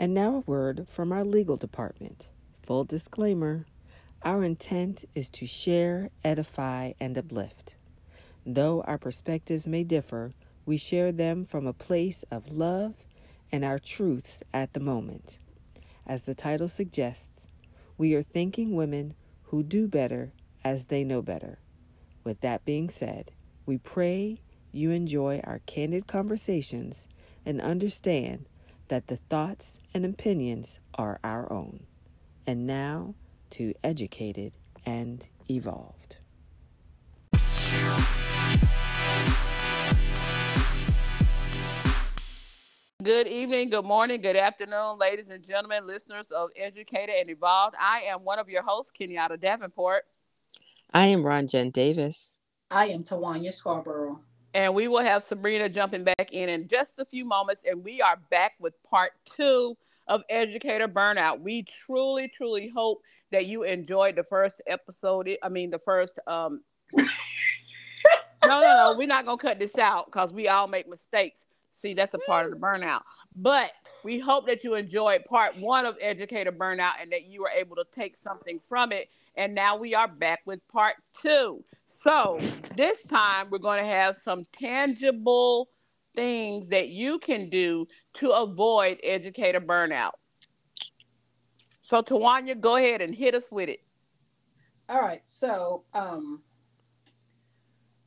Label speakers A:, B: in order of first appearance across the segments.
A: And now a word from our legal department. Full disclaimer our intent is to share, edify, and uplift. Though our perspectives may differ, we share them from a place of love and our truths at the moment. As the title suggests, we are thanking women who do better as they know better. With that being said, we pray you enjoy our candid conversations and understand that the thoughts and opinions are our own. And now, to educated and evolved.
B: Good evening, good morning, good afternoon, ladies and gentlemen, listeners of Educated and Evolved. I am one of your hosts, Kenyatta Davenport.
A: I am Ron Jen Davis.
C: I am Tawanya Scarborough.
B: And we will have Sabrina jumping back in in just a few moments. And we are back with part two of Educator Burnout. We truly, truly hope that you enjoyed the first episode. I mean, the first. um No, no, no. We're not gonna cut this out because we all make mistakes. See, that's a part of the burnout. But we hope that you enjoyed part one of Educator Burnout and that you were able to take something from it. And now we are back with part two. So this time we're going to have some tangible things that you can do to avoid educator burnout. So Tawanya, go ahead and hit us with it.
C: All right. So um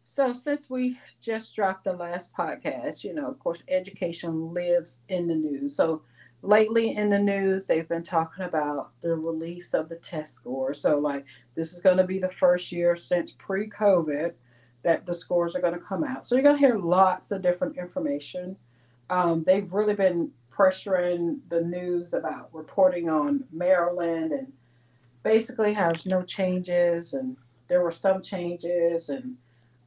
C: so since we just dropped the last podcast, you know, of course, education lives in the news. So lately in the news, they've been talking about the release of the test score. So like this is going to be the first year since pre-COVID that the scores are going to come out. So you're going to hear lots of different information. Um, they've really been pressuring the news about reporting on Maryland and basically has no changes and there were some changes and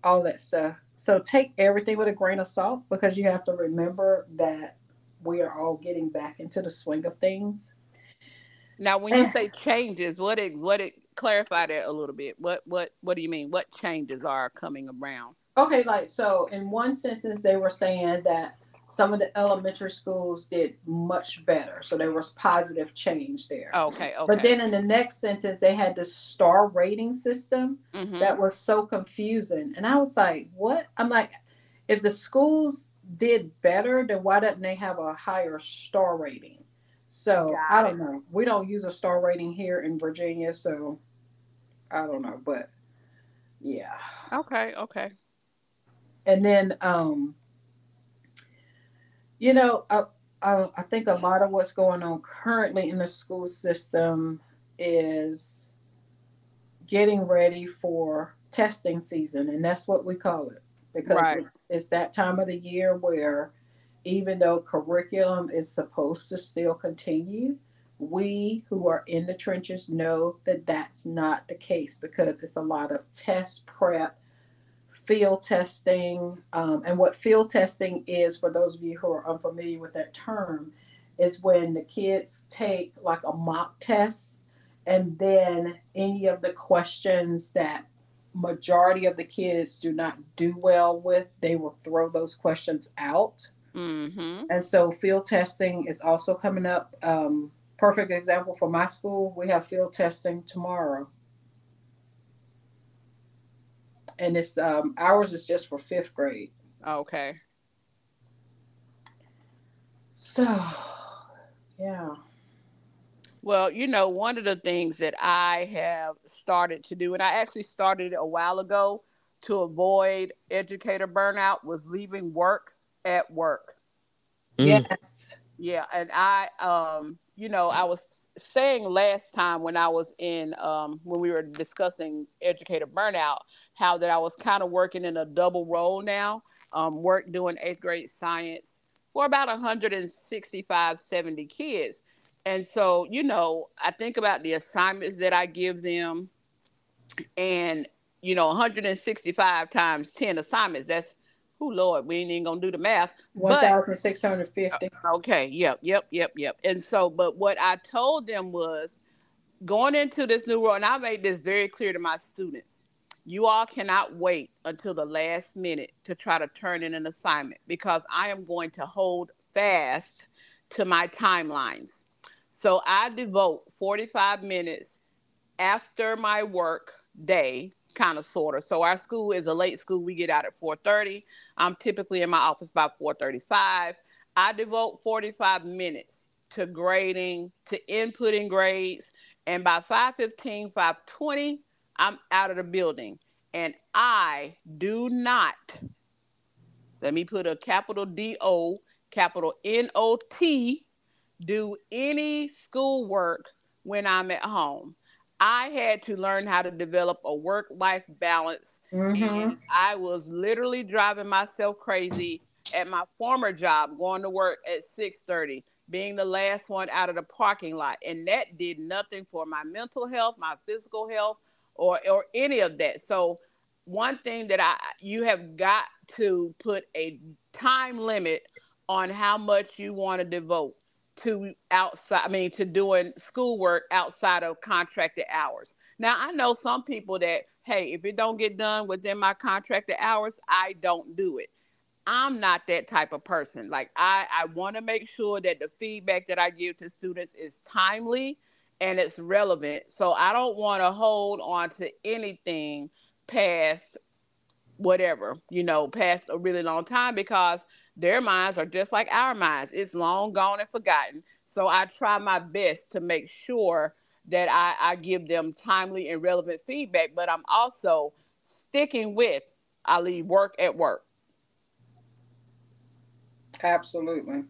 C: all that stuff. So take everything with a grain of salt because you have to remember that we are all getting back into the swing of things.
B: Now, when you say changes, what it what it clarify that a little bit? What what what do you mean? What changes are coming around?
C: Okay, like so in one sentence they were saying that some of the elementary schools did much better. So there was positive change there.
B: Okay, okay.
C: But then in the next sentence, they had the star rating system mm-hmm. that was so confusing. And I was like, what? I'm like, if the schools did better, then why didn't they have a higher star rating? So Got I don't it. know. We don't use a star rating here in Virginia, so I don't know. But yeah.
B: Okay, okay.
C: And then um you know, I, I, I think a lot of what's going on currently in the school system is getting ready for testing season, and that's what we call it because right. it's that time of the year where even though curriculum is supposed to still continue, we who are in the trenches know that that's not the case because it's a lot of test prep field testing. Um, and what field testing is, for those of you who are unfamiliar with that term, is when the kids take like a mock test and then any of the questions that majority of the kids do not do well with, they will throw those questions out. Mm-hmm. And so field testing is also coming up. Um, perfect example for my school, we have field testing tomorrow and it's um ours is just for fifth grade.
B: Okay.
C: So.
B: Well, you know, one of the things that I have started to do, and I actually started a while ago to avoid educator burnout, was leaving work at work.
C: Mm. Yes.
B: Yeah, and I, um, you know, I was saying last time when I was in, um, when we were discussing educator burnout, how that I was kind of working in a double role now, um, work doing eighth grade science for about 165, 70 kids. And so, you know, I think about the assignments that I give them and, you know, 165 times 10 assignments. That's, oh Lord, we ain't even gonna do the math.
C: 1,650.
B: Uh, okay, yep, yep, yep, yep. And so, but what I told them was going into this new role, and I made this very clear to my students you all cannot wait until the last minute to try to turn in an assignment because I am going to hold fast to my timelines. So I devote 45 minutes after my work day, kind of sort of. So our school is a late school. We get out at 4:30. I'm typically in my office by 4:35. I devote 45 minutes to grading, to inputting grades, and by 5:15, 5:20, I'm out of the building. And I do not let me put a capital D O, capital N O T, do any schoolwork when I'm at home. I had to learn how to develop a work life balance. Mm-hmm. And I was literally driving myself crazy at my former job, going to work at 6:30, being the last one out of the parking lot. And that did nothing for my mental health, my physical health, or or any of that. So one thing that I you have got to put a time limit on how much you want to devote to outside I mean to doing schoolwork outside of contracted hours. Now I know some people that hey, if it don't get done within my contracted hours, I don't do it. I'm not that type of person. Like I I want to make sure that the feedback that I give to students is timely and it's relevant. So I don't want to hold on to anything past whatever, you know, past a really long time because their minds are just like our minds. It's long gone and forgotten. So I try my best to make sure that I, I give them timely and relevant feedback, but I'm also sticking with I leave work at work.
C: Absolutely.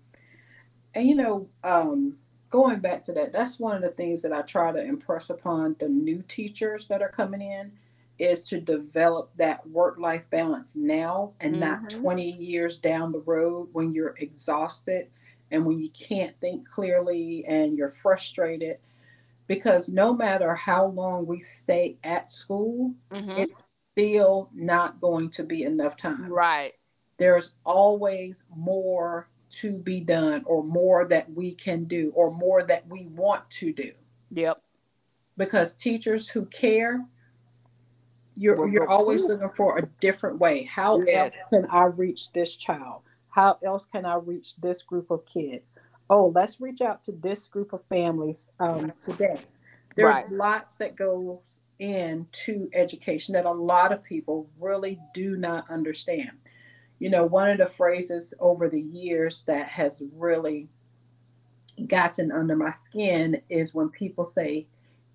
C: And you know, um, going back to that, that's one of the things that I try to impress upon the new teachers that are coming in is to develop that work life balance now and mm-hmm. not 20 years down the road when you're exhausted and when you can't think clearly and you're frustrated. Because no matter how long we stay at school, mm-hmm. it's still not going to be enough time.
B: Right.
C: There's always more to be done, or more that we can do, or more that we want to do.
B: Yep.
C: Because teachers who care you're you're always looking for a different way. How yes. else can I reach this child? How else can I reach this group of kids? Oh, let's reach out to this group of families um, today. There's right. lots that goes into education that a lot of people really do not understand. You know, one of the phrases over the years that has really gotten under my skin is when people say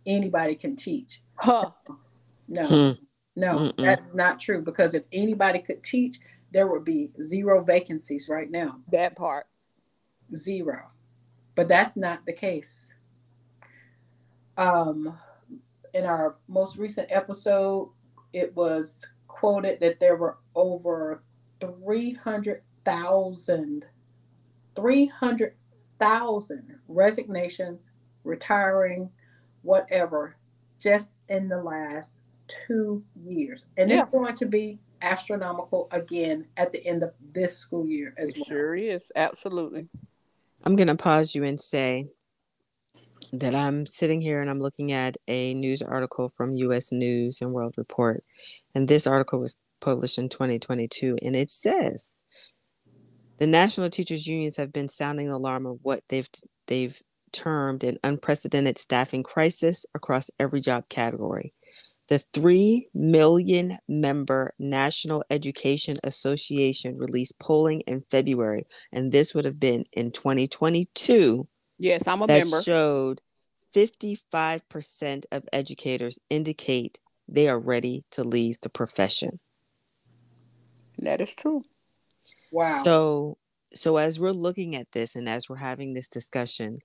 C: anybody can teach. Huh. No, hmm. No, Mm-mm. that's not true because if anybody could teach, there would be zero vacancies right now.
B: That part.
C: Zero. But that's not the case. Um, in our most recent episode, it was quoted that there were over 300,000 300,000 resignations, retiring, whatever, just in the last two years. And yeah. it's going to be astronomical again at the end of this school year as
B: it
C: well.
B: Sure is. Absolutely.
A: I'm going to pause you and say that I'm sitting here and I'm looking at a news article from US News and World Report. And this article was published in 2022 and it says the national teachers unions have been sounding the alarm of what they've they've termed an unprecedented staffing crisis across every job category. The 3 million member National Education Association released polling in February, and this would have been in 2022.
B: Yes, I'm a
A: that
B: member.
A: showed 55% of educators indicate they are ready to leave the profession.
B: That is true.
C: Wow.
A: So so as we're looking at this and as we're having this discussion,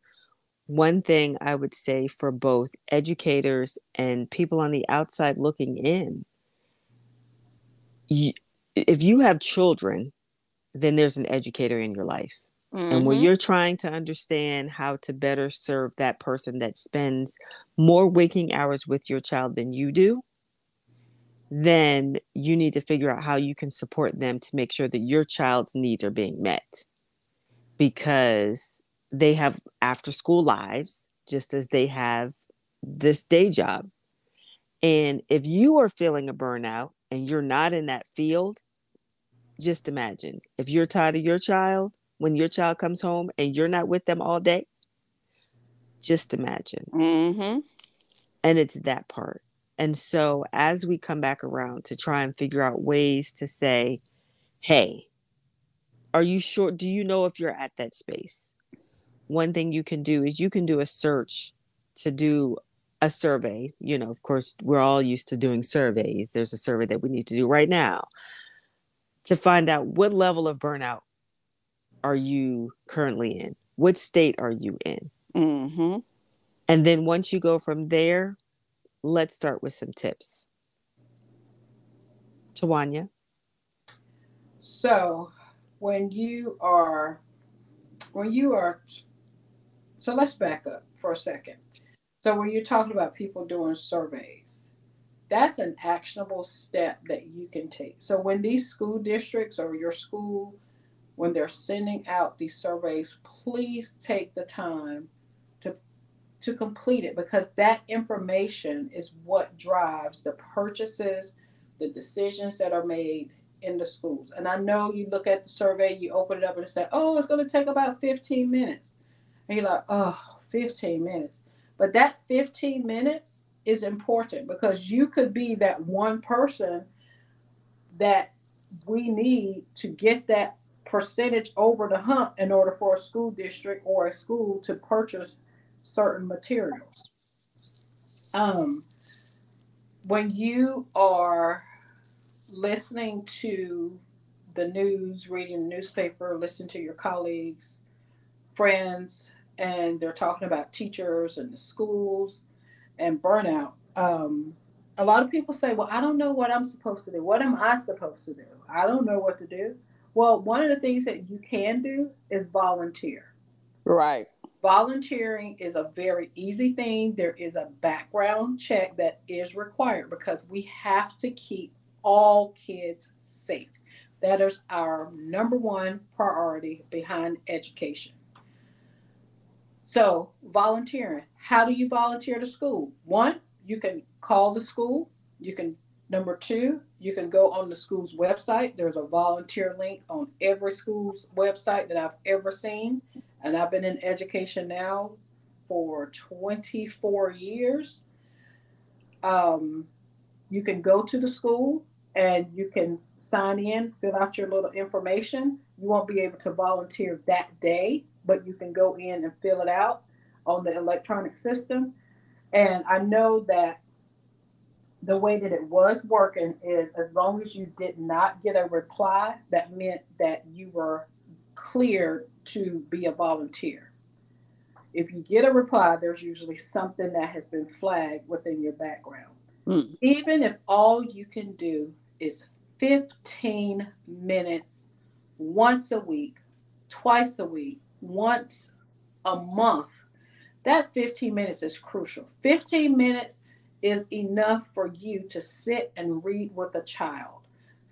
A: one thing I would say for both educators and people on the outside looking in you, if you have children, then there's an educator in your life. Mm-hmm. And when mm-hmm. you're trying to understand how to better serve that person that spends more waking hours with your child than you do, then you need to figure out how you can support them to make sure that your child's needs are being met. Because they have after school lives just as they have this day job. And if you are feeling a burnout and you're not in that field, just imagine if you're tired of your child, when your child comes home and you're not with them all day? Just imagine.
B: Mm-hmm.
A: And it's that part. And so as we come back around to try and figure out ways to say, hey, are you sure? Do you know if you're at that space? One thing you can do is you can do a search to do a survey. You know, of course, we're all used to doing surveys. There's a survey that we need to do right now to find out what level of burnout are you currently in? What state are you in?
B: Mm-hmm.
A: And then once you go from there, let's start with some tips. Tawanya.
C: So when you are when you are so let's back up for a second. So when you're talking about people doing surveys, that's an actionable step that you can take. So when these school districts or your school when they're sending out these surveys, please take the time to to complete it because that information is what drives the purchases, the decisions that are made in the schools. And I know you look at the survey, you open it up and say, oh, it's going to take about 15 minutes. And you're like, oh, 15 minutes. But that 15 minutes is important because you could be that one person that we need to get that percentage over the hump in order for a school district or a school to purchase certain materials. Um, when you are listening to the news, reading the newspaper, listening to your colleagues, friends, and they're talking about teachers and the schools and burnout. Um, a lot of people say, Well, I don't know what I'm supposed to do. What am I supposed to do? I don't know what to do. Well, one of the things that you can do is volunteer.
B: Right.
C: Volunteering is a very easy thing. There is a background check that is required because we have to keep all kids safe. That is our number one priority behind education. So, volunteering. How do you volunteer to school? One, you can call the school. You can, number two, you can go on the school's website. There's a volunteer link on every school's website that I've ever seen. And I've been in education now for 24 years. Um, you can go to the school and you can sign in, fill out your little information. You won't be able to volunteer that day, but you can go in and fill it out on the electronic system. And I know that the way that it was working is as long as you did not get a reply, that meant that you were cleared to be a volunteer. If you get a reply, there's usually something that has been flagged within your background. Mm. Even if all you can do is 15 minutes once a week, twice a week, once a month. That 15 minutes is crucial. 15 minutes is enough for you to sit and read with a child.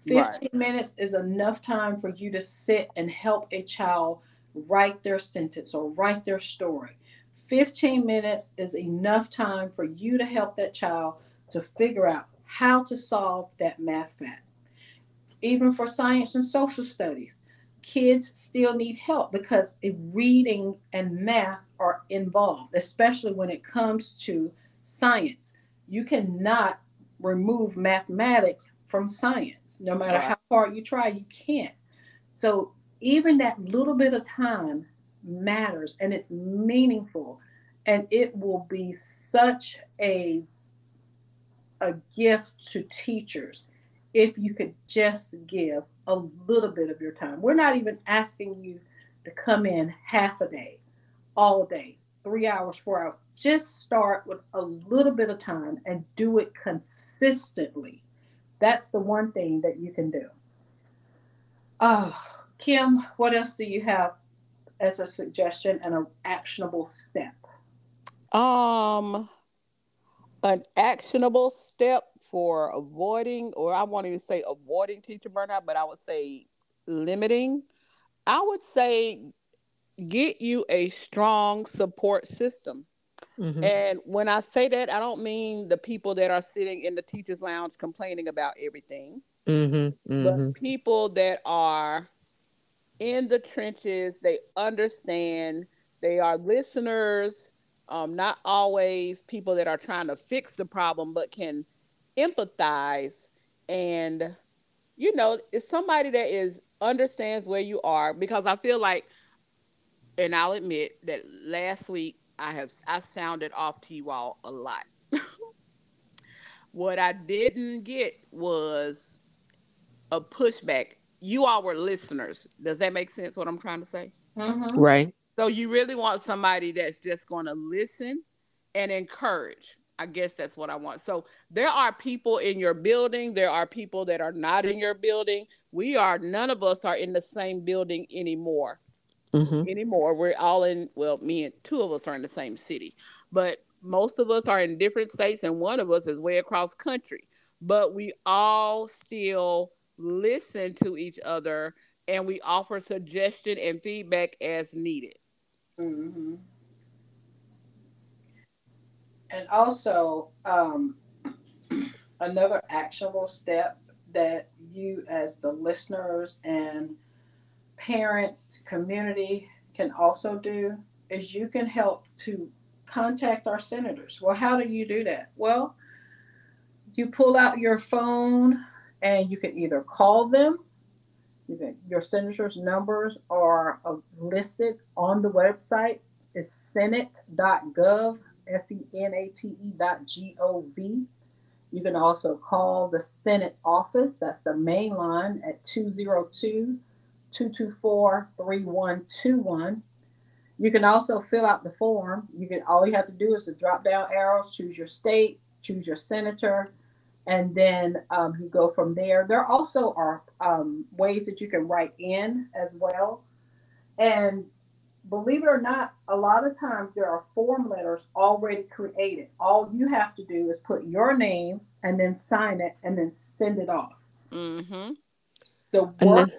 C: 15 right. minutes is enough time for you to sit and help a child write their sentence or write their story. 15 minutes is enough time for you to help that child to figure out how to solve that math fact. Even for science and social studies, kids still need help because reading and math are involved, especially when it comes to science. You cannot remove mathematics from science. No matter how hard you try, you can't. So even that little bit of time matters and it's meaningful and it will be such a a gift to teachers if you could just give a little bit of your time. We're not even asking you to come in half a day, all day, three hours, four hours. Just start with a little bit of time and do it consistently. That's the one thing that you can do. Oh, Kim, what else do you have as a suggestion and an actionable step?
B: Um, an actionable step for avoiding, or I won't even say avoiding teacher burnout, but I would say limiting. I would say get you a strong support system. Mm-hmm. And when I say that, I don't mean the people that are sitting in the teacher's lounge complaining about everything,
A: mm-hmm. Mm-hmm.
B: but people that are in the trenches. They understand. They are listeners. Um, not always people that are trying to fix the problem, but can empathize and you know it's somebody that is understands where you are because I feel like, and I'll admit that last week I have I sounded off to you all a lot. what I didn't get was a pushback. You all were listeners. Does that make sense? What I'm trying to say?
A: Mm-hmm. Right.
B: So you really want somebody that's just going to listen and encourage. I guess that's what I want. So there are people in your building. There are people that are not in your building. We are none of us are in the same building anymore. Mm-hmm. Anymore, we're all in. Well, me and two of us are in the same city, but most of us are in different states, and one of us is way across country. But we all still listen to each other, and we offer suggestion and feedback as needed.
C: Mm-hmm. And also, um, another actionable step that you, as the listeners and parents, community, can also do is you can help to contact our senators. Well, how do you do that? Well, you pull out your phone and you can either call them. You can, your senators' numbers are uh, listed on the website. It's senate.gov S-E-N-A-T-E dot G-O-V. You can also call the Senate office. That's the main line at 202-224-3121. You can also fill out the form. You can all you have to do is the drop down arrows, choose your state, choose your senator, and then um, you go from there. There also are um, ways that you can write in as well. And believe it or not, a lot of times there are form letters already created. All you have to do is put your name and then sign it and then send it off. Mm-hmm. The work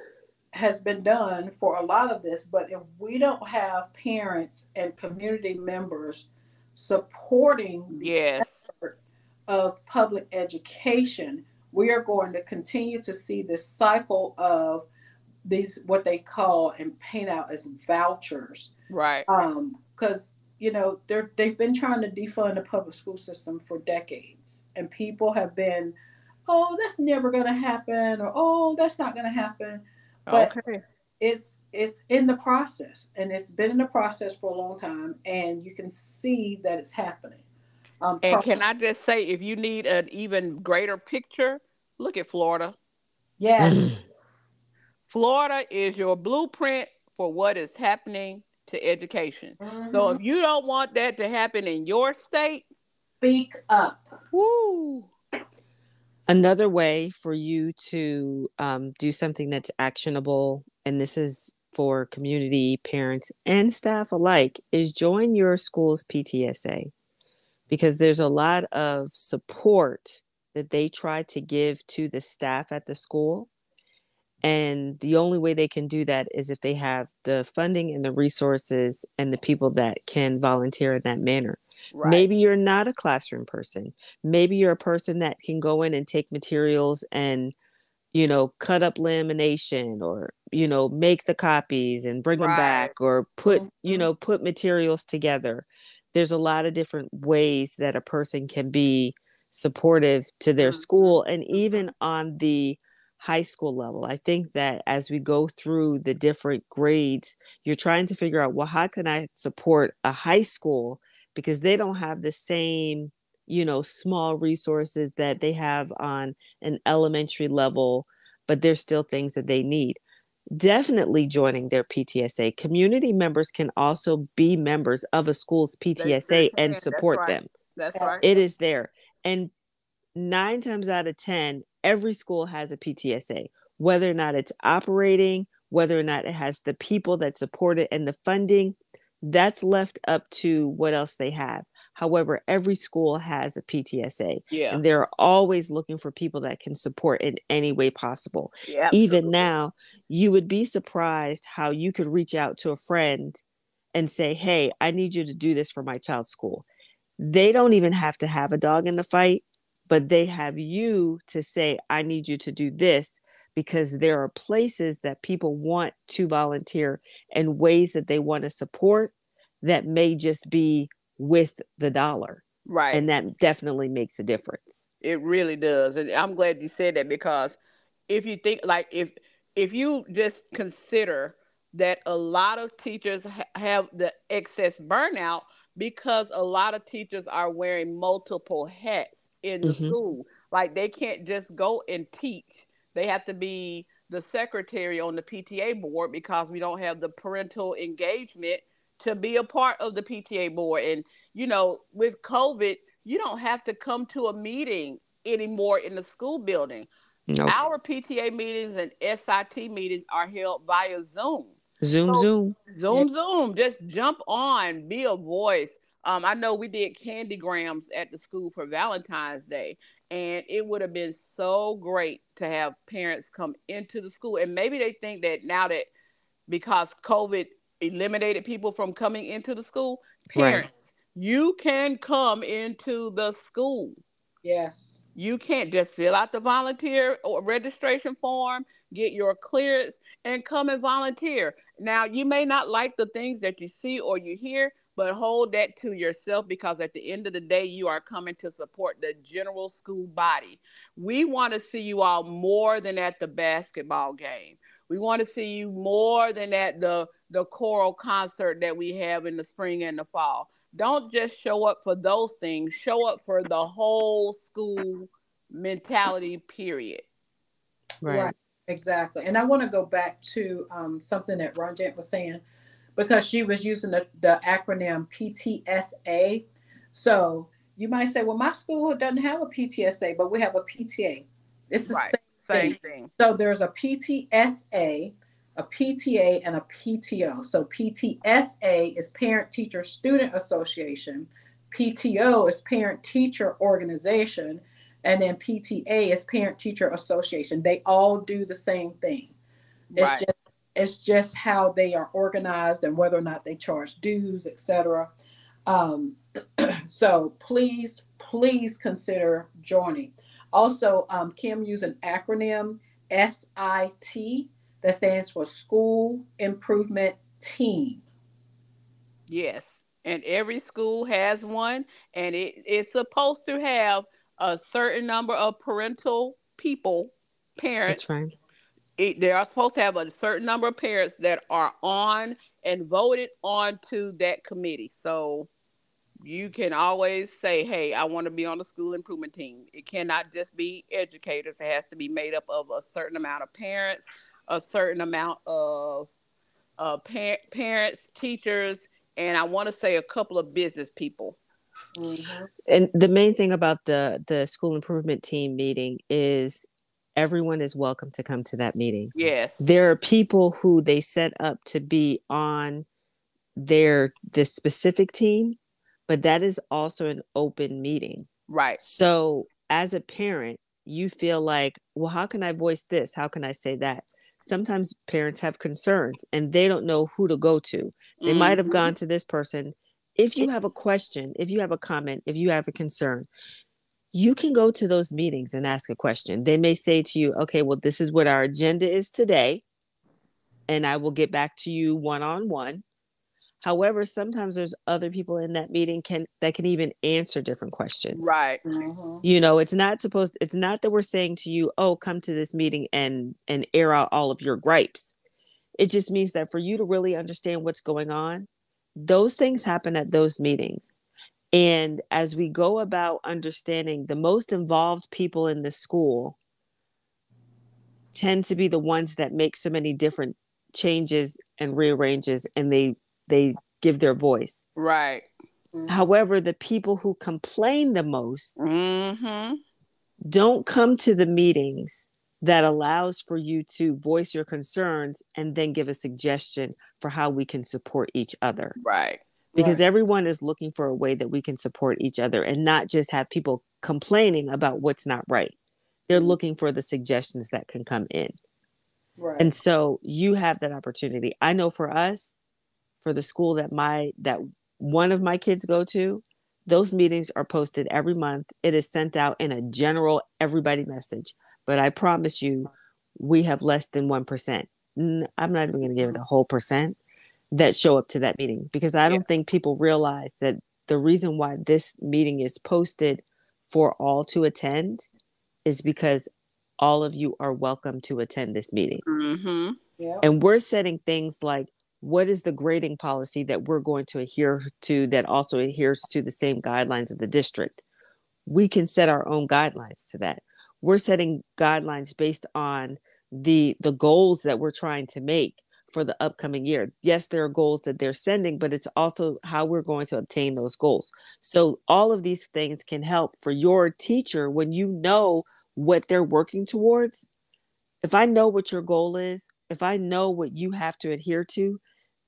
C: has been done for a lot of this, but if we don't have parents and community members supporting the
B: yes.
C: effort of public education, we are going to continue to see this cycle of these what they call and paint out as vouchers.
B: Right.
C: Um, because you know they're they've been trying to defund the public school system for decades, and people have been, oh, that's never going to happen, or oh, that's not going to happen. But okay. it's it's in the process, and it's been in the process for a long time, and you can see that it's happening.
B: Um, and can I just say, if you need an even greater picture, look at Florida.
C: Yes.
B: Florida is your blueprint for what is happening to education. Mm-hmm. So if you don't want that to happen in your state,
C: speak up.
B: Woo.
A: Another way for you to um, do something that's actionable, and this is for community, parents, and staff alike, is join your school's PTSA because there's a lot of support that they try to give to the staff at the school and the only way they can do that is if they have the funding and the resources and the people that can volunteer in that manner. Right. Maybe you're not a classroom person. Maybe you're a person that can go in and take materials and, you know, cut up lamination or, you know, make the copies and bring right. them back or put, mm-hmm. you know, put materials together. There's a lot of different ways that a person can be supportive to their mm-hmm. school and even on the high school level. I think that as we go through the different grades, you're trying to figure out, well, how can I support a high school because they don't have the same, you know, small resources that they have on an elementary level, but there's still things that they need. Definitely joining their PTSA. Community members can also be members of a school's PTSA and support
B: right.
A: them.
B: That's right.
A: It is there. And nine times out of 10, every school has a PTSA, whether or not it's operating, whether or not it has the people that support it and the funding, that's left up to what else they have. However, every school has a PTSA.
B: Yeah.
A: And they're always looking for people that can support in any way possible.
B: Yeah,
A: Even now, you would be surprised how you could reach out to a friend and say, Hey, I need you to do this for my child's school. They don't even have to have a dog in the fight but they have you to say, I need you to do this because there are places that people want to volunteer and ways that they want to support that may just be with the dollar.
B: Right.
A: And that definitely makes a difference.
B: It really does. And I'm glad you said that because if you think like if if you just consider that a lot of teachers ha- have the excess burnout because a lot of teachers are wearing multiple hats in the
A: Mhm.
B: school. Like they can't just go and teach. They have to be the secretary on the PTA board because we don't have the parental engagement to be a part of the PTA board. And you know, with COVID, you don't have to come to a meeting anymore in the school building.
A: No.
B: Our PTA meetings and SIT meetings are held via Zoom.
A: Zoom,
B: So-
A: Zoom.
B: Zoom, Zoom. Just jump on, be a voice. Um, I know we did candygrams at the school for Valentine's Day, and it would have been so great to have parents come into the school. And maybe they think that now that because COVID eliminated people from coming into the school,
A: Right.
B: parents, you can come into the school.
C: Yes.
B: You can't just fill out the volunteer or registration form, get your clearance, and come and volunteer. Now, you may not like the things that you see or you hear, but hold that to yourself because at the end of the day, you are coming to support the general school body. We want to see you all more than at the basketball game. We want to see you more than at the the choral concert that we have in the spring and the fall. Don't just show up for those things. Show up for the whole school mentality. Period.
A: Right.
C: Exactly. And I want to go back to um, something that Ranjit was saying because she was using the, the acronym PTSA. So you might say, well, my school doesn't have a PTSA, but we have a PTA. It's the
B: Right.
C: same
B: Same
C: thing.
B: thing.
C: So there's a PTSA, a PTA, and a PTO. So PTSA is Parent Teacher Student Association, PTO is Parent Teacher Organization, and then PTA is Parent Teacher Association. They all do the same thing. It's
B: Right.
C: just it's just how they are organized and whether or not they charge dues, etc. Um, so please, please consider joining. Also, um, Kim used an acronym SIT that stands for School Improvement Team.
B: Yes. And every school has one, and it, it's supposed to have a certain number of parental people, parents.
A: That's right.
B: It, they are supposed to have a certain number of parents that are on and voted on to that committee. So you can always say, hey, I want to be on the school improvement team. It cannot just be educators, it has to be made up of a certain amount of parents, a certain amount of uh, par- parents, teachers, and I want to say a couple of business people.
A: And the main thing about the the school improvement team meeting is everyone is welcome to come to that meeting.
B: Yes.
A: There are people who they set up to be on their this specific team, but that is also an open meeting.
B: Right.
A: So as a parent, you feel like, well, how can I voice this? How can I say that? Sometimes parents have concerns and they don't know who to go to. They might have
B: Mhm.
A: gone to this person. If you have a question, if you have a comment, if you have a concern, you can go to those meetings and ask a question. They may say to you, okay, well, this is what our agenda is today, and I will get back to you one on one. However, sometimes there's other people in that meeting can that can even answer different questions
B: Right.
C: Mhm.
A: you know it's not supposed it's not that we're saying to you oh come to this meeting and and air out all of your gripes it just means that for you to really understand what's going on those things happen at those meetings and as we go about understanding the most involved people in the school tend to be the ones that make so many different changes and rearranges and they they give their voice
B: Right.
A: however the people who complain the most
B: Mm-hmm.
A: don't come to the meetings that allows for you to voice your concerns and then give a suggestion for how we can support each other
B: Right.
A: Because
C: Right.
A: everyone is looking for a way that we can support each other and not just have people complaining about what's not right they're
C: Mhm.
A: looking for the suggestions that can come in
C: Right.
A: and so you have that opportunity i know for us for the school that my that one of my kids go to those meetings are posted every month it is sent out in a general everybody message but i promise you we have less than 1%. I'm not even going to give it a whole percent that show up to that meeting because I don't yeah. think people realize that the reason why this meeting is posted for all to attend is because all of you are welcome to attend this meeting.
B: Mm-hmm.
A: Yeah. And we're setting things like what is the grading policy that we're going to adhere to that also adheres to the same guidelines of the district? We can set our own guidelines to that. We're setting guidelines based on the the goals that we're trying to make for the upcoming year. Yes, there are goals that they're sending, but it's also how we're going to obtain those goals. So all of these things can help for your teacher when you know what they're working towards. If I know what your goal is, if I know what you have to adhere to,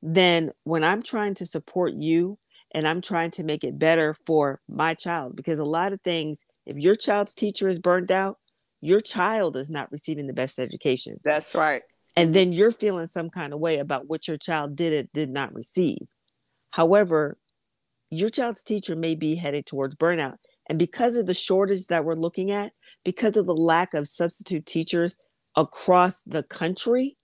A: then when I'm trying to support you and I'm trying to make it better for my child, because a lot of things, if your child's teacher is burned out, your child is not receiving the best education.
B: That's right.
A: And then you're feeling some kind of way about what your child did it did not receive. However, your child's teacher may be headed towards burnout. And because of the shortage that we're looking at, because of the lack of substitute teachers across the country,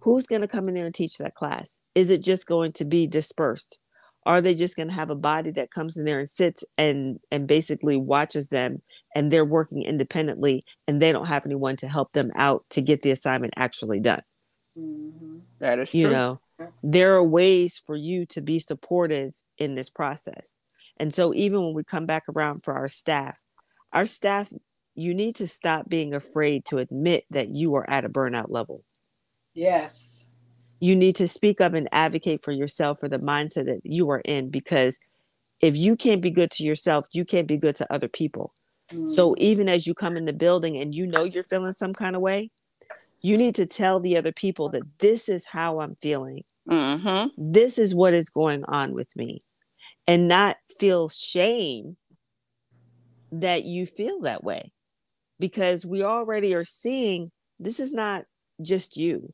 A: who's going to come in there and teach that class? Is it just going to be dispersed? Are they just going to have a body that comes in there and sits and and basically watches them and they're working independently and they don't have anyone to help them out to get the assignment actually done?
B: Mm-hmm. That is
A: you
B: true.
A: know, there are ways for you to be supportive in this process. And so even when we come back around for our staff, our staff, you need to stop being afraid to admit that you are at a burnout level.
C: Yes.
A: You need to speak up and advocate for yourself for the mindset that you are in because if you can't be good to yourself, you can't be good to other people. Mm. So even as you come in the building and you know you're feeling some kind of way, you need to tell the other people that this is how I'm feeling.
B: Mm-hmm.
A: This is what is going on with me and not feel shame that you feel that way because we already are seeing this is not just you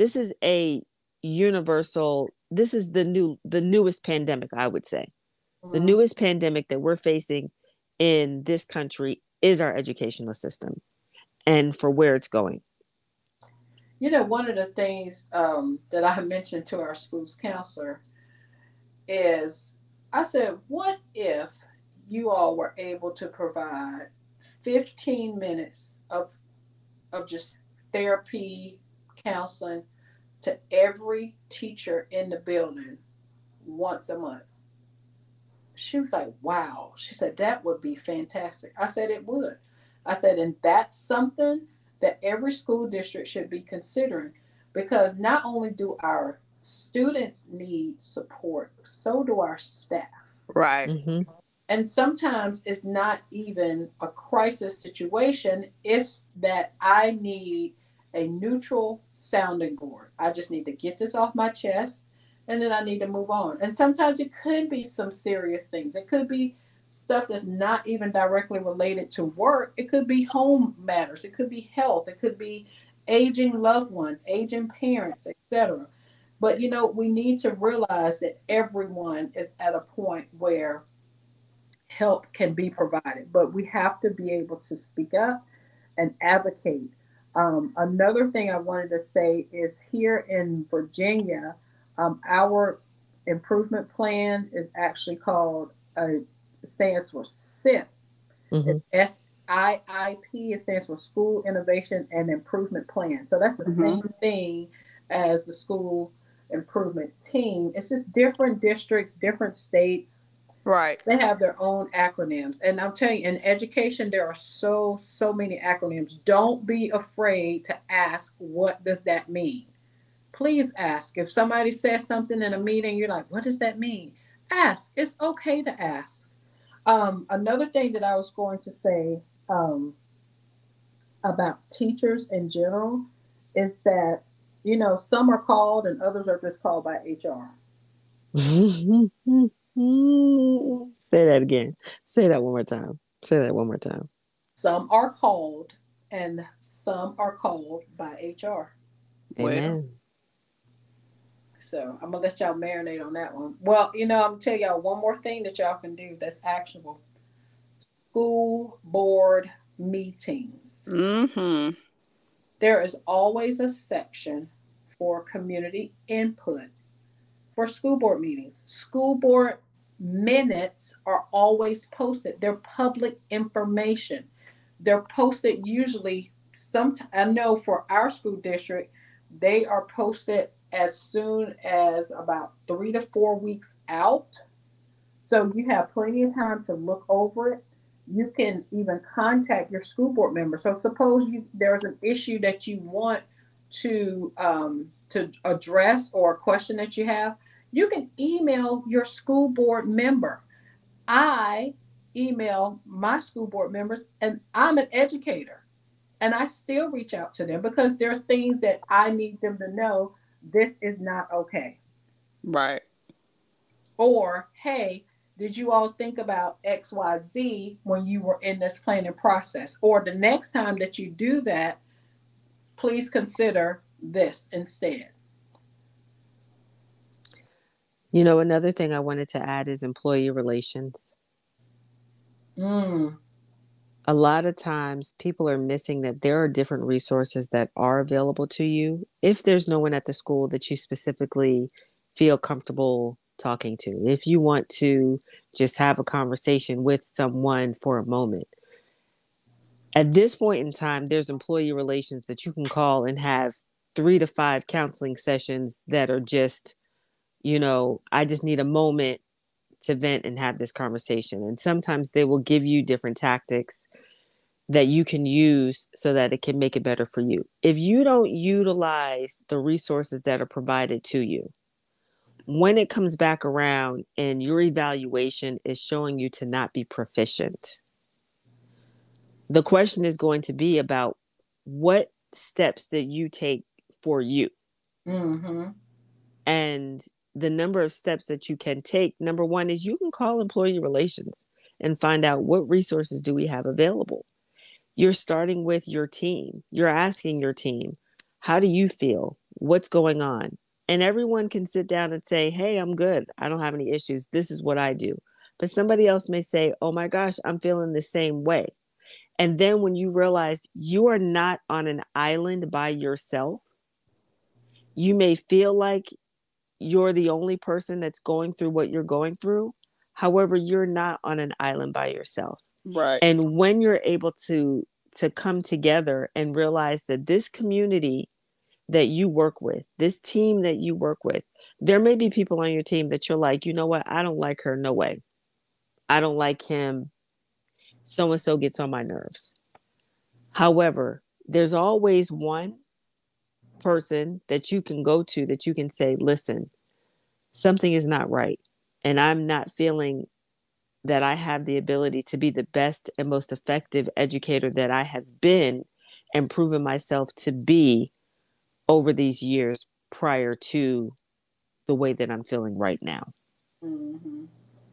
A: this is a universal this is the new the newest pandemic i would say mm-hmm. the newest pandemic that we're facing in this country is our educational system and for where it's going
C: you know one of the things um, that i mentioned to our school's counselor is I said, what if you all were able to provide 15 minutes of of just therapy, counseling to every teacher in the building once a month? She was like, wow. She said, that would be fantastic. I said, it would. I said, and that's something that every school district should be considering because not only do our students need support, so do our staff.
B: Right.
A: Mm-hmm.
C: And sometimes it's not even a crisis situation, it's that I need a neutral sounding board. I just need to get this off my chest and then I need to move on. And sometimes it could be some serious things. It could be stuff that's not even directly related to work. It could be home matters. It could be health. It could be aging loved ones, aging parents, etc. But you know, we need to realize that everyone is at a point where help can be provided, but we have to be able to speak up and advocate. Um, another thing I wanted to say is here in Virginia, um, our improvement plan is actually called uh, stands for SIP. Mm-hmm. S I I P. It stands for School Innovation and Improvement Plan. So that's the mm-hmm. same thing as the school improvement team. It's just different districts, different states.
B: Right.
C: They have their own acronyms. And I'm telling you, in education, there are so, so many acronyms. Don't be afraid to ask, what does that mean? Please ask. If somebody says something in a meeting, you're like, what does that mean? Ask. It's okay to ask. Um, another thing that I was going to say um, about teachers in general is that you know, some are called and others are just called by HR.
A: Say that again. Say that one more time. Say that one more time.
C: Some are called and some are called by HR.
A: Amen.
C: So I'm gonna let y'all marinate on that one. Well, you know, I'm gonna tell y'all one more thing that y'all can do that's actionable. School board meetings.
B: Mm-hmm
C: There is always a section for community input for school board meetings. School board minutes are always posted. They're public information. They're posted usually some I know for our school district, they are posted as soon as about three to four weeks out. So you have plenty of time to look over it. You can even contact your school board member. So suppose you there's an issue that you want to um, to address or a question that you have, you can email your school board member. I email my school board members, and I'm an educator, and I still reach out to them because there are things that I need them to know. This is not okay.
B: Right.
C: Or, hey, did you all think about XYZ when you were in this planning process? Or the next time that you do that, please consider this instead.
A: You know, another thing I wanted to add is employee relations.
C: Mm.
A: A lot of times people are missing that there are different resources that are available to you if there's no one at the school that you specifically feel comfortable talking to. If you want to just have a conversation with someone for a moment. At this point in time, there's employee relations that you can call and have three to five counseling sessions that are just you know, I just need a moment to vent and have this conversation. And sometimes they will give you different tactics that you can use so that it can make it better for you. If you don't utilize the resources that are provided to you, when it comes back around and your evaluation is showing you to not be proficient, the question is going to be about what steps that you take for you.
C: Mm-hmm.
A: And the number of steps that you can take number one is you can call employee relations and find out what resources do we have available. You're starting with your team. You're asking your team how do you feel? What's going on? And everyone can sit down and say hey i'm good. I don't have any issues. This is what i do. But somebody else may say oh my gosh i'm feeling the same way. And then when you realize you are not on an island by yourself you may feel like you're the only person that's going through what you're going through. However, you're not on an island by yourself.
B: Right.
A: And when you're able to to come together and realize that this community that you work with, this team that you work with, there may be people on your team that you're like, you know what, I don't like her, no way. I don't like him. So and so gets on my nerves. However, there's always one person that you can go to that you can say, listen, something is not right. And I'm not feeling that I have the ability to be the best and most effective educator that I have been and proven myself to be over these years prior to the way that I'm feeling right now.
C: Mm-hmm.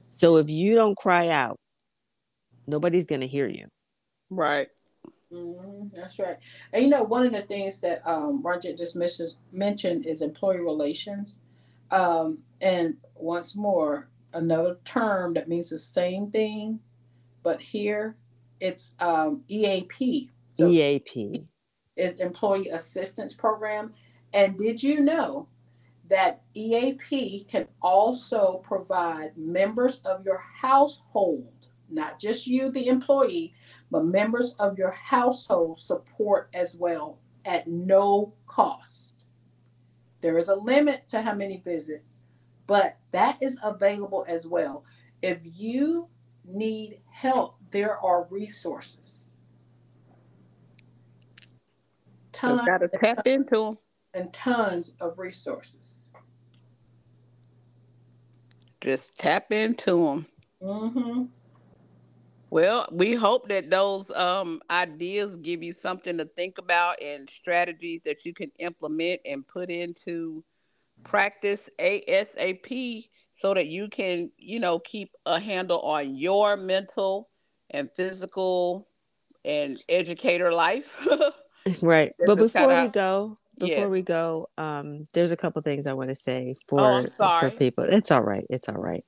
A: So if you don't cry out, nobody's going to hear you.
B: Right.
C: Mm-hmm, that's right. And you know, one of the things that um, Ranjit just misses, mentioned is employee relations. Um, and once more, another term that means the same thing, but here it's um, EAP.
A: So EAP
C: is Employee Assistance Program. And did you know that EAP can also provide members of your household not just you, the employee, but members of your household support as well at no cost. There is a limit to how many visits, but that is available as well. If you need help, there are resources.
B: Tons, got to tap into them.
C: And tons of resources.
B: Just tap into them.
C: Mm-hmm.
B: Well, we hope that those um, ideas give you something to think about and strategies that you can implement and put into practice ASAP so that you can, you know, keep a handle on your mental and physical and educator life.
A: right. but before we go, before yes. we go, um, there's a couple things I want to say for
B: oh,
A: for people. It's all right. It's all right.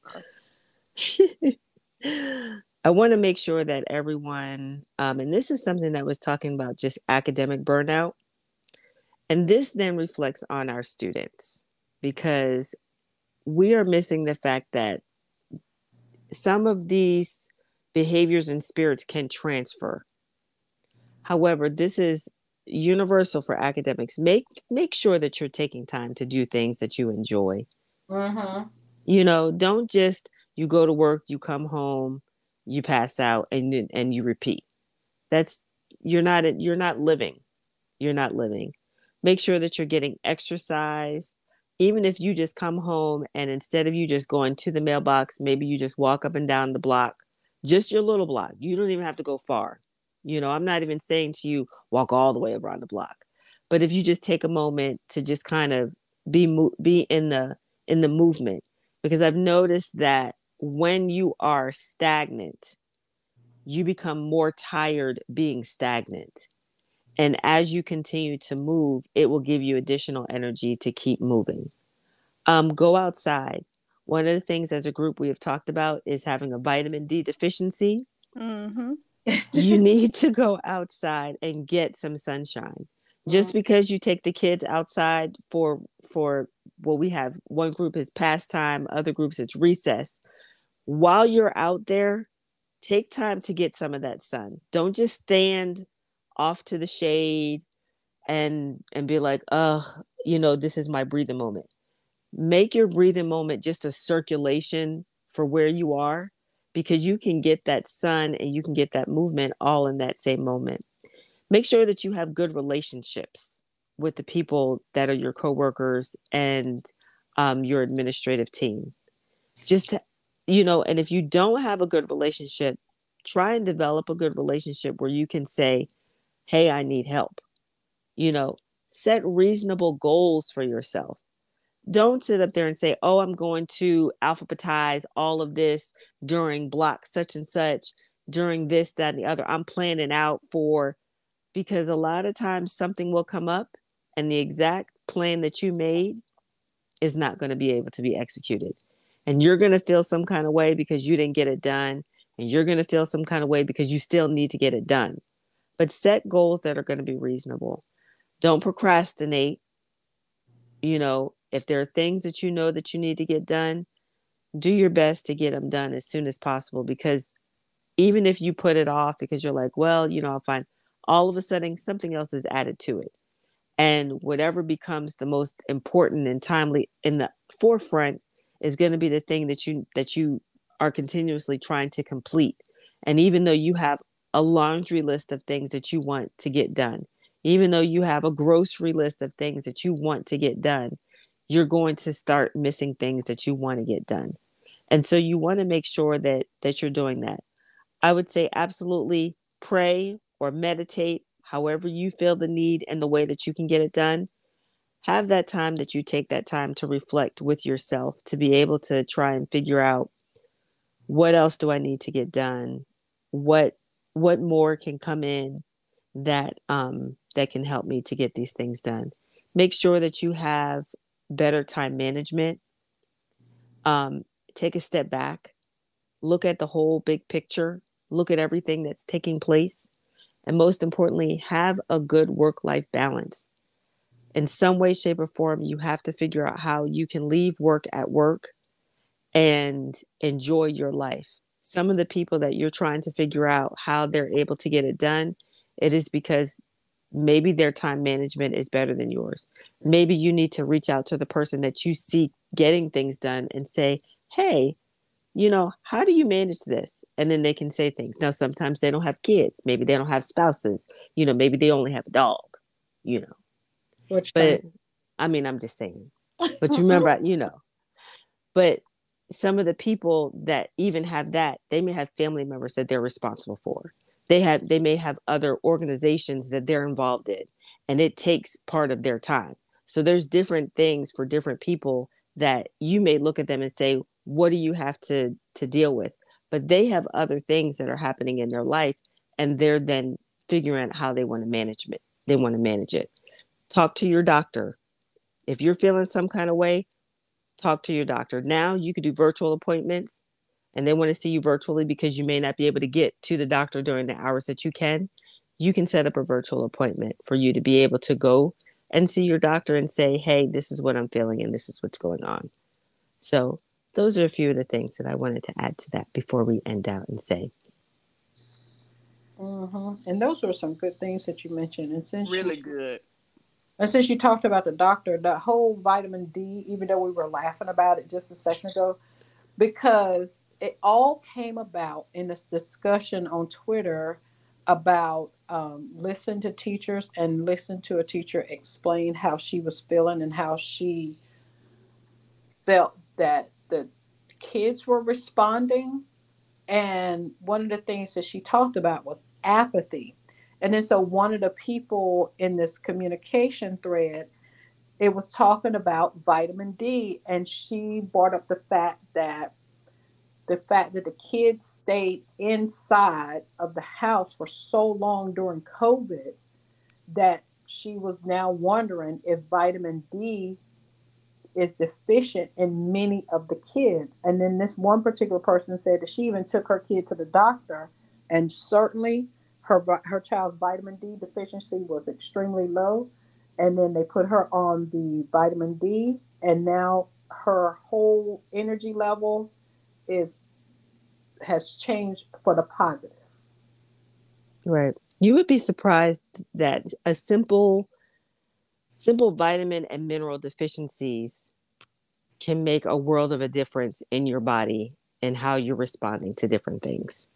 A: I want to make sure that everyone, um, and this is something that was talking about just academic burnout. And this then reflects on our students because we are missing the fact that some of these behaviors and spirits can transfer. However, this is universal for academics. Make make sure that you're taking time to do things that you enjoy.
C: Mm-hmm.
A: You know, don't just you go to work, you come home, you pass out, and and you repeat. That's you're not you're not living. You're not living. Make sure that you're getting exercise. Even if you just come home and instead of you just going to the mailbox, maybe you just walk up and down the block, just your little block. You don't even have to go far. You know, I'm not even saying to you walk all the way around the block. But if you just take a moment to just kind of be be in the in the movement because I've noticed that when you are stagnant, you become more tired being stagnant. And as you continue to move, it will give you additional energy to keep moving. Um, go outside. One of the things as a group we have talked about is having a vitamin D deficiency.
B: Mm-hmm.
A: you need to go outside and get some sunshine. Just because you take the kids outside for for what we have one group is pastime, other groups it's recess. While you're out there, take time to get some of that sun. Don't just stand off to the shade and and be like, "Oh, you know, this is my breathing moment." Make your breathing moment just a circulation for where you are because you can get that sun and you can get that movement all in that same moment. Make sure that you have good relationships with the people that are your coworkers and um, your administrative team. Just, to, you know, and if you don't have a good relationship, try and develop a good relationship where you can say, Hey, I need help. You know, set reasonable goals for yourself don't sit up there and say, oh, I'm going to alphabetize all of this during block such and such, during this, that, and the other. I'm planning out for, because a lot of times something will come up and the exact plan that you made is not going to be able to be executed. And you're going to feel some kind of way because you didn't get it done. And you're going to feel some kind of way because you still need to get it done. But set goals that are going to be reasonable. Don't procrastinate. You know, if there are things that you know that you need to get done, do your best to get them done as soon as possible because even if you put it off because you're like, well, you know, I'll find all of a sudden something else is added to it. And whatever becomes the most important and timely in the forefront is going to be the thing that you that you are continuously trying to complete. And even though you have a laundry list of things that you want to get done, even though you have a grocery list of things that you want to get done, you're going to start missing things that you want to get done. And so you want to make sure that that you're doing that. I would say absolutely pray or meditate however you feel the need and the way that you can get it done. Have that time that you take that time to reflect with yourself to be able to try and figure out what else do I need to get done? What what more can come in that um that can help me to get these things done? Make sure that you have better time management. Um, take a step back, look at the whole big picture, look at everything that's taking place, and most importantly, have a good work life balance. In some way, shape, or form, you have to figure out how you can leave work at work and enjoy your life. Some of the people that you're trying to figure out how they're able to get it done, it is because maybe their time management is better than yours. Maybe you need to reach out to the person that you see getting things done and say, hey, you know, how do you manage this? And then they can say things. Now, sometimes they don't have kids. Maybe they don't have spouses. You know, maybe they only have a dog, you know.
C: Which
A: but I mean, I'm just saying. But you remember, you know, but some of the people that even have that, they may have family members that they're responsible for. They have they may have other organizations that they're involved in and it takes part of their time. So there's different things for different people that you may look at them and say what do you have to to deal with? But they have other things that are happening in their life and they're then figuring out how they want to manage it. They want to manage it talk to your doctor if you're feeling some kind of way talk to your doctor now you can do virtual appointments and they want to see you virtually because you may not be able to get to the doctor during the hours that you can, you can set up a virtual appointment for you to be able to go and see your doctor and say, hey, this is what I'm feeling and this is what's going on. So, those are a few of the things that I wanted to add to that before we end out and say.
C: Mm-hmm. And those were some good things that you mentioned. And since
B: really
C: you,
B: good.
C: And since you talked about the doctor, the whole vitamin D, even though we were laughing about it just a second ago, because it all came about in this discussion on Twitter about um, listen to teachers and listen to a teacher explain how she was feeling and how she felt that the kids were responding. And one of the things that she talked about was apathy. And then so one of the people in this communication thread, it was talking about vitamin D, and she brought up the fact that the fact that the kids stayed inside of the house for so long during COVID that she was now wondering if vitamin D is deficient in many of the kids. And then this one particular person said that she even took her kid to the doctor, and certainly her her child's vitamin D deficiency was extremely low. And then they put her on the vitamin D, and now her whole energy level is has changed for the positive.
A: Right. You would be surprised that a simple simple vitamin and mineral deficiencies can make a world of a difference in your body and how you're responding to different things.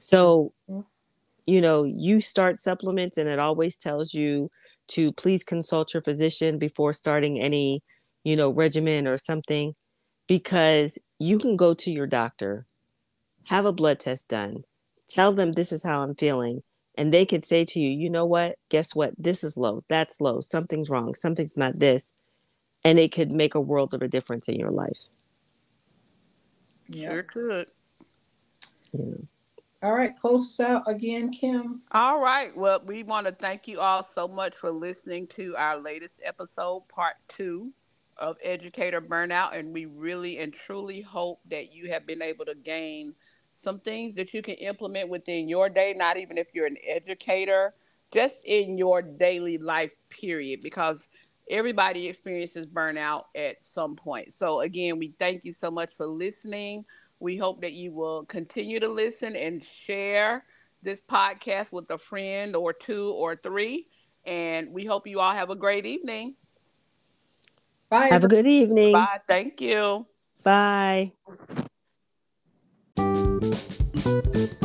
A: So, mm-hmm. You know, you start supplements and it always tells you to please consult your physician before starting any, you know, regimen or something because you can go to your doctor have a blood test done, tell them this is how I'm feeling, and they could say to you, you know what? Guess what? This is low. That's low. Something's wrong. Something's not this. And it could make a world of a difference in your life.
B: Sure could.
C: Yeah. All right, close us out again, Kim.
B: All right. Well, we want to thank you all so much for listening to our latest episode, part two of Educator Burnout. And we really and truly hope that you have been able to gain some things that you can implement within your day, not even if you're an educator, just in your daily life, period, because everybody experiences burnout at some point. So, again, we thank you so much for listening. We hope that you will continue to listen and share this podcast with a friend or two or three. And we hope you all have a great evening.
A: Bye. Have a good evening.
B: Bye. Thank you.
A: Bye. Thank you.